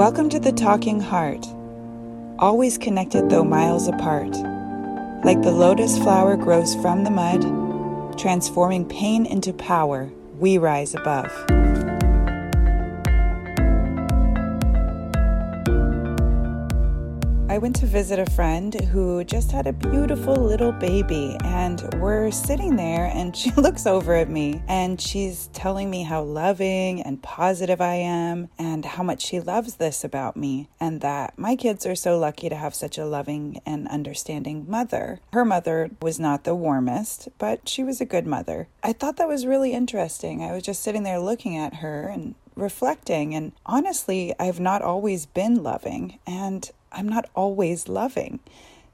Welcome to the Talking Heart, always connected though miles apart. Like the lotus flower grows from the mud, transforming pain into power, we rise above. I went to visit a friend who just had a beautiful little baby, and we're sitting there, and she looks over at me and she's telling me how loving and positive I am, and how much she loves this about me, and that my kids are so lucky to have such a loving and understanding mother. Her mother was not the warmest, but she was a good mother. I thought that was really interesting. I was just sitting there looking at her and reflecting. And honestly, I've not always been loving, and I'm not always loving.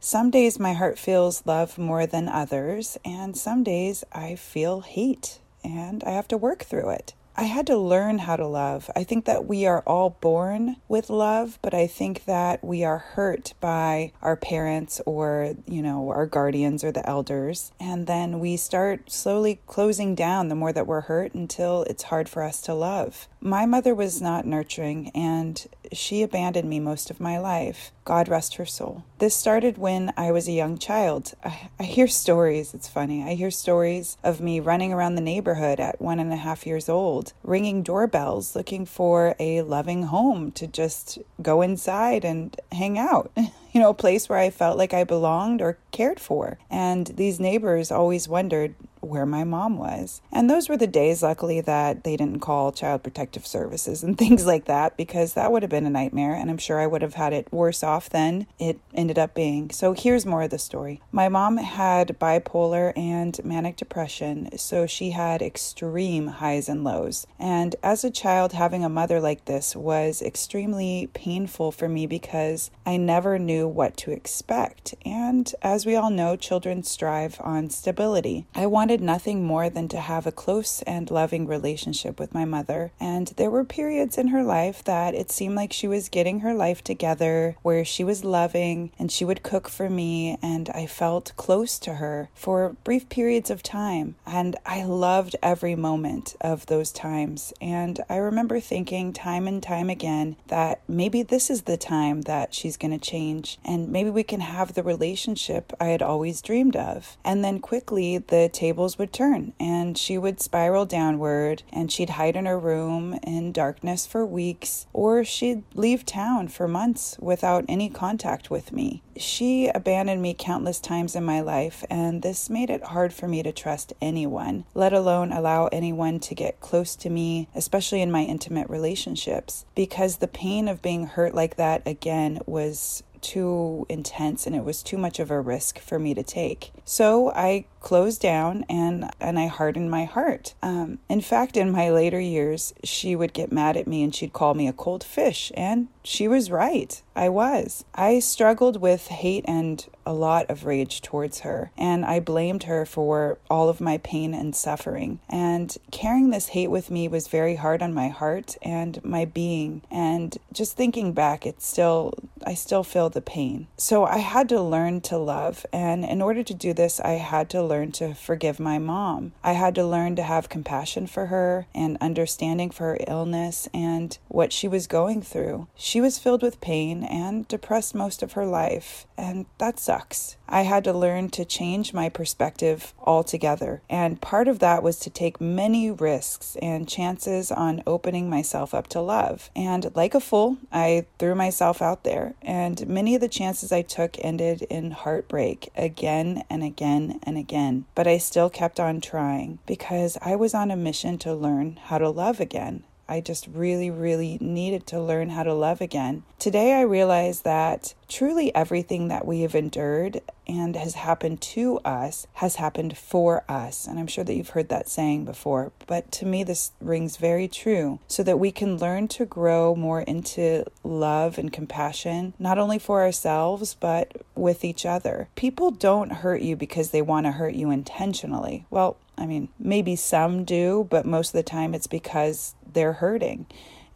Some days my heart feels love more than others, and some days I feel hate, and I have to work through it. I had to learn how to love. I think that we are all born with love, but I think that we are hurt by our parents or, you know, our guardians or the elders. And then we start slowly closing down the more that we're hurt until it's hard for us to love. My mother was not nurturing and she abandoned me most of my life. God rest her soul. This started when I was a young child. I, I, hear stories, it's funny. I hear stories of me running around the neighborhood at one and a half years old, ringing doorbells, looking for a loving home to just go inside and hang out. you know, a place where I felt like I belonged or cared for. And these neighbors always wondered, where my mom was. And those were the days, luckily, that they didn't call Child Protective Services and things like that because that would have been a nightmare. And I'm sure I would have had it worse off than it ended up being. So here's more of the story. My mom had bipolar and manic depression, so she had extreme highs and lows. And as a child, having a mother like this was extremely painful for me because I never knew what to expect. And as we all know, children strive on stability. I wanted wanted nothing more than to have a close and loving relationship with my mother. And there were periods in her life that it seemed like she was getting her life together, where she was loving and she would cook for me, and I felt close to her for brief periods of time. And I loved every moment of those times. And I remember thinking time and time again that maybe this is the time that she's going to change, and maybe we can have the relationship I had always dreamed of. And then quickly, the table would turn and she would spiral downward and she'd hide in her room in darkness for weeks or she'd leave town for months without any contact with me. She abandoned me countless times in my life and this made it hard for me to trust anyone, let alone allow anyone to get close to me, especially in my intimate relationships, because the pain of being hurt like that again was too intense and it was too much of a risk for me to take. So I closed down and and I hardened my heart. Um, in fact, in my later years, she would get mad at me and she'd call me a cold fish, and she was right. I was. I struggled with hate and a lot of rage towards her, and I blamed her for all of my pain and suffering. And carrying this hate with me was very hard on my heart and my being. And just thinking back, it's still I still feel the pain. So I had to learn to love, and in order to do this, I had to learn to forgive my mom. I had to learn to have compassion for her and understanding for her illness and what she was going through. She was filled with pain and depressed most of her life, and that sucks. I had to learn to change my perspective altogether, and part of that was to take many risks and chances on opening myself up to love. And like a fool, I threw myself out there, and many of the chances I took ended in heartbreak again and again and again but I still kept on trying because I was on a mission to learn how to love again. I just really, really needed to learn how to love again. Today, I realize that truly everything that we have endured and has happened to us has happened for us. And I'm sure that you've heard that saying before, but to me, this rings very true so that we can learn to grow more into love and compassion, not only for ourselves, but with each other. People don't hurt you because they want to hurt you intentionally. Well, I mean, maybe some do, but most of the time it's because they're hurting.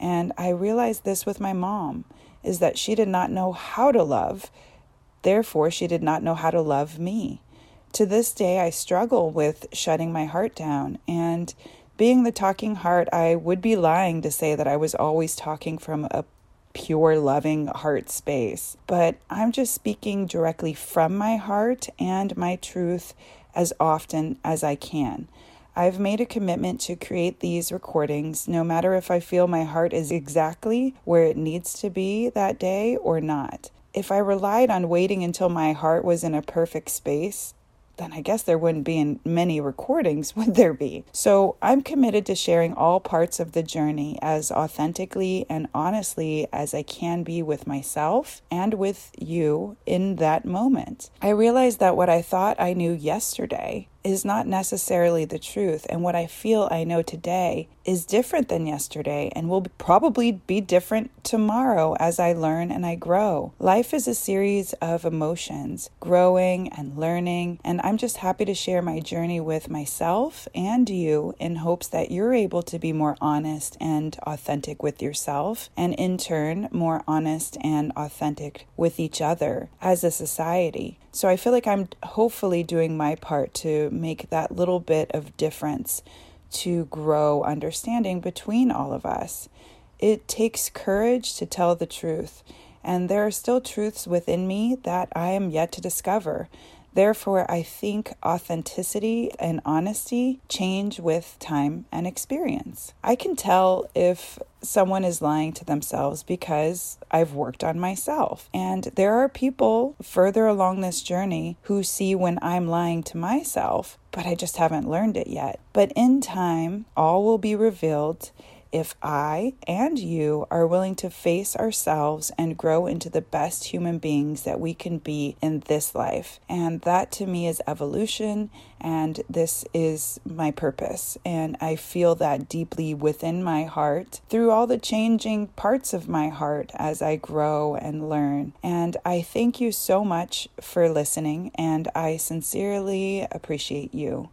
And I realized this with my mom is that she did not know how to love. Therefore, she did not know how to love me. To this day, I struggle with shutting my heart down. And being the talking heart, I would be lying to say that I was always talking from a pure, loving heart space. But I'm just speaking directly from my heart and my truth as often as I can. I've made a commitment to create these recordings no matter if I feel my heart is exactly where it needs to be that day or not. If I relied on waiting until my heart was in a perfect space, then I guess there wouldn't be many recordings, would there be? So I'm committed to sharing all parts of the journey as authentically and honestly as I can be with myself and with you in that moment. I realized that what I thought I knew yesterday is not necessarily the truth, and what I feel I know today is different than yesterday and will probably be different tomorrow as I learn and I grow. Life is a series of emotions, growing and learning, and I'm just happy to share my journey with myself and you in hopes that you're able to be more honest and authentic with yourself, and in turn, more honest and authentic with each other as a society. So I feel like I'm hopefully doing my part make that little bit of difference to grow understanding between all of us. It takes courage to tell the truth, and there are still truths within me that I am yet to discover. Therefore, I think authenticity and honesty change with time and experience. I can tell if someone is lying to themselves because I've worked on myself. And there are people further along this journey who see when I'm lying to myself, but I just haven't learned it yet. But in time, all will be revealed if I and you are willing to face ourselves and grow into the best human beings that we can be in this life. And that to me is evolution, and this is my purpose. And I feel that deeply within my heart through all the changing parts of my heart as I grow and learn. And I thank you so much for listening, and I sincerely appreciate you.